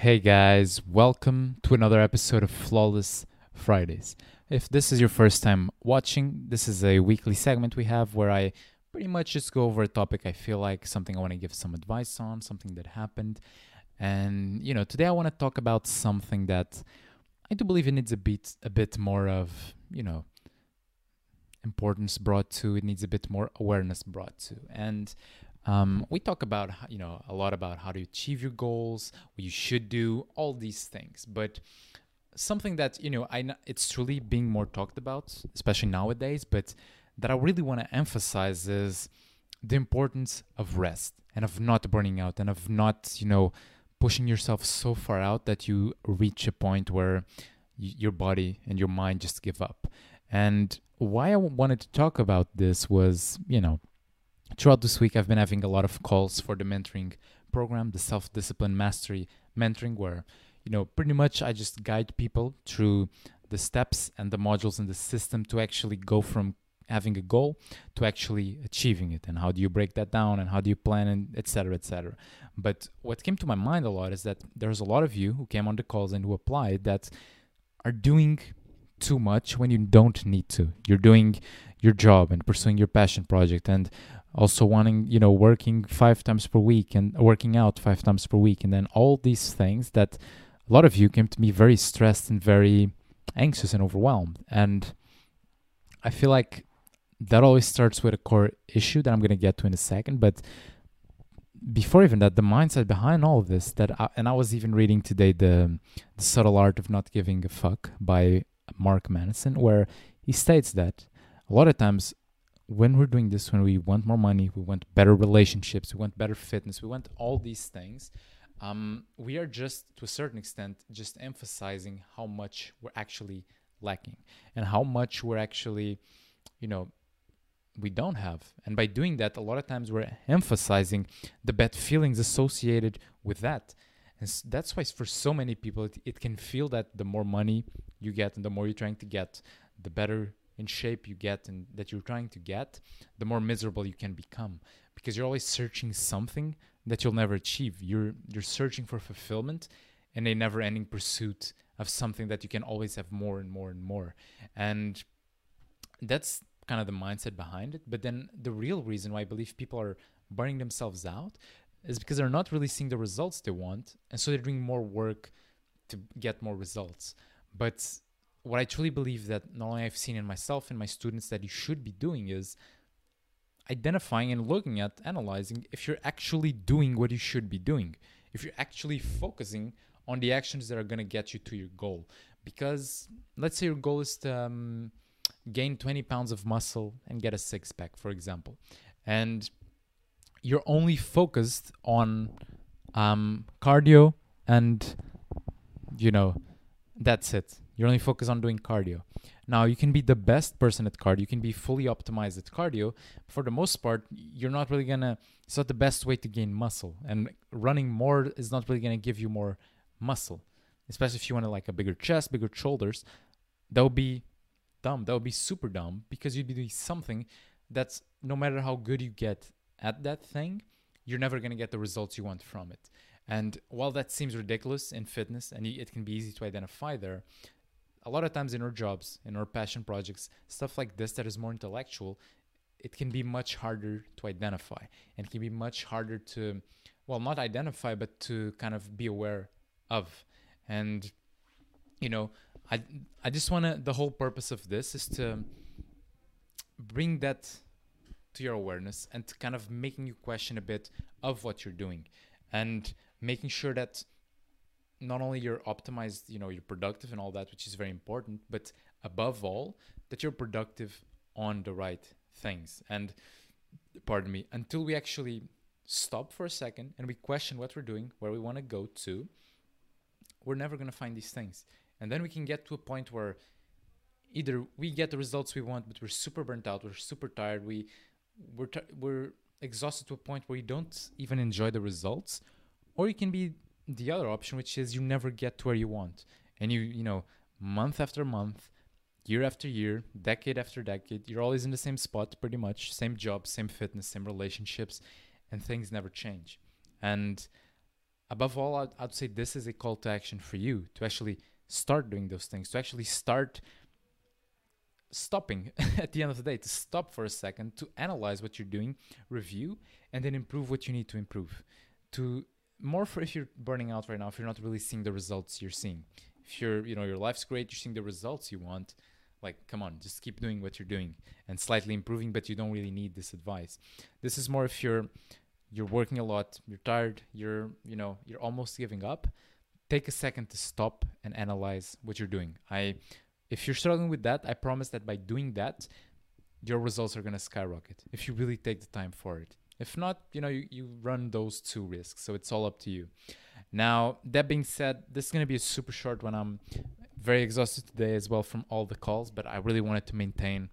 Hey guys, welcome to another episode of Flawless Fridays. If this is your first time watching, this is a weekly segment we have where I pretty much just go over a topic I feel like, something I want to give some advice on, something that happened. And, you know, today I want to talk about something that I do believe it needs a bit a bit more of, you know, importance brought to, it needs a bit more awareness brought to. And um, we talk about you know a lot about how to achieve your goals, what you should do, all these things. But something that you know I it's truly being more talked about, especially nowadays. But that I really want to emphasize is the importance of rest and of not burning out and of not you know pushing yourself so far out that you reach a point where y- your body and your mind just give up. And why I wanted to talk about this was you know throughout this week, I've been having a lot of calls for the mentoring program, the self discipline mastery mentoring, where, you know, pretty much I just guide people through the steps and the modules in the system to actually go from having a goal to actually achieving it and how do you break that down and how do you plan and etc etc but what came to my mind a lot is that there's a lot of you who came on the calls and who applied that are doing too much when you don't need to. You're doing your job and pursuing your passion project and also wanting you know working five times per week and working out five times per week and then all these things that a lot of you came to me very stressed and very anxious and overwhelmed. And i feel like that always starts with a core issue that i'm going to get to in a second but before even that the mindset behind all of this that I, and i was even reading today the, the subtle art of not giving a fuck by mark manson where he states that a lot of times when we're doing this, when we want more money, we want better relationships, we want better fitness, we want all these things, um, we are just, to a certain extent, just emphasizing how much we're actually lacking and how much we're actually, you know, we don't have. And by doing that, a lot of times we're emphasizing the bad feelings associated with that. And that's why for so many people, it, it can feel that the more money you get and the more you're trying to get, the better in shape you get and that you're trying to get, the more miserable you can become because you're always searching something that you'll never achieve. You're you're searching for fulfillment in a never-ending pursuit of something that you can always have more and more and more. And that's kind of the mindset behind it. But then the real reason why I believe people are burning themselves out is because they're not really seeing the results they want, and so they're doing more work to get more results. But what I truly believe that not only I've seen in myself and my students that you should be doing is identifying and looking at analyzing if you're actually doing what you should be doing, if you're actually focusing on the actions that are going to get you to your goal. Because let's say your goal is to um, gain 20 pounds of muscle and get a six pack, for example, and you're only focused on um, cardio and you know that's it you're only focused on doing cardio. Now, you can be the best person at cardio. You can be fully optimized at cardio. For the most part, you're not really to, it's not the best way to gain muscle. And running more is not really to give you more muscle, especially if you want to like a bigger chest, bigger shoulders. That would be dumb. That would be super dumb because you'd be doing something that's no matter how good you get at that thing, you're never going to get the results you want from it. And while that seems ridiculous in fitness and it can be easy to identify there, a lot of times in our jobs, in our passion projects, stuff like this that is more intellectual, it can be much harder to identify and can be much harder to, well, not identify, but to kind of be aware of. And, you know, I, I just want to, the whole purpose of this is to bring that to your awareness and to kind of making you question a bit of what you're doing and making sure that not only you're optimized, you know, you're productive and all that, which is very important, but above all, that you're productive on the right things. And pardon me, until we actually stop for a second and we question what we're doing, where we want to go to, we're never going to find these things. And then we can get to a point where either we get the results we want, but we're super burnt out, we're super tired, we we're we're exhausted to a point where you don't even enjoy the results, or you can be the other option, which is you never get to where you want, and you you know month after month, year after year, decade after decade, you're always in the same spot, pretty much same job, same fitness, same relationships, and things never change. And above all, I'd, I'd say this is a call to action for you to actually start doing those things, to actually start stopping at the end of the day, to stop for a second, to analyze what you're doing, review, and then improve what you need to improve. To more for if you're burning out right now, if you're not really seeing the results you're seeing. If you're, you know, your life's great, you're seeing the results you want, like come on, just keep doing what you're doing and slightly improving, but you don't really need this advice. This is more if you're you're working a lot, you're tired, you're, you know, you're almost giving up. Take a second to stop and analyze what you're doing. I if you're struggling with that, I promise that by doing that, your results are going to skyrocket if you really take the time for it. If not, you know, you, you run those two risks. So it's all up to you. Now, that being said, this is going to be a super short one. I'm very exhausted today as well from all the calls, but I really wanted to maintain,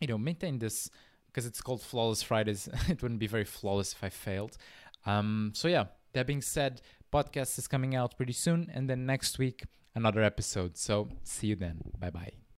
you know, maintain this because it's called Flawless Fridays. it wouldn't be very flawless if I failed. Um, so, yeah, that being said, podcast is coming out pretty soon. And then next week, another episode. So, see you then. Bye bye.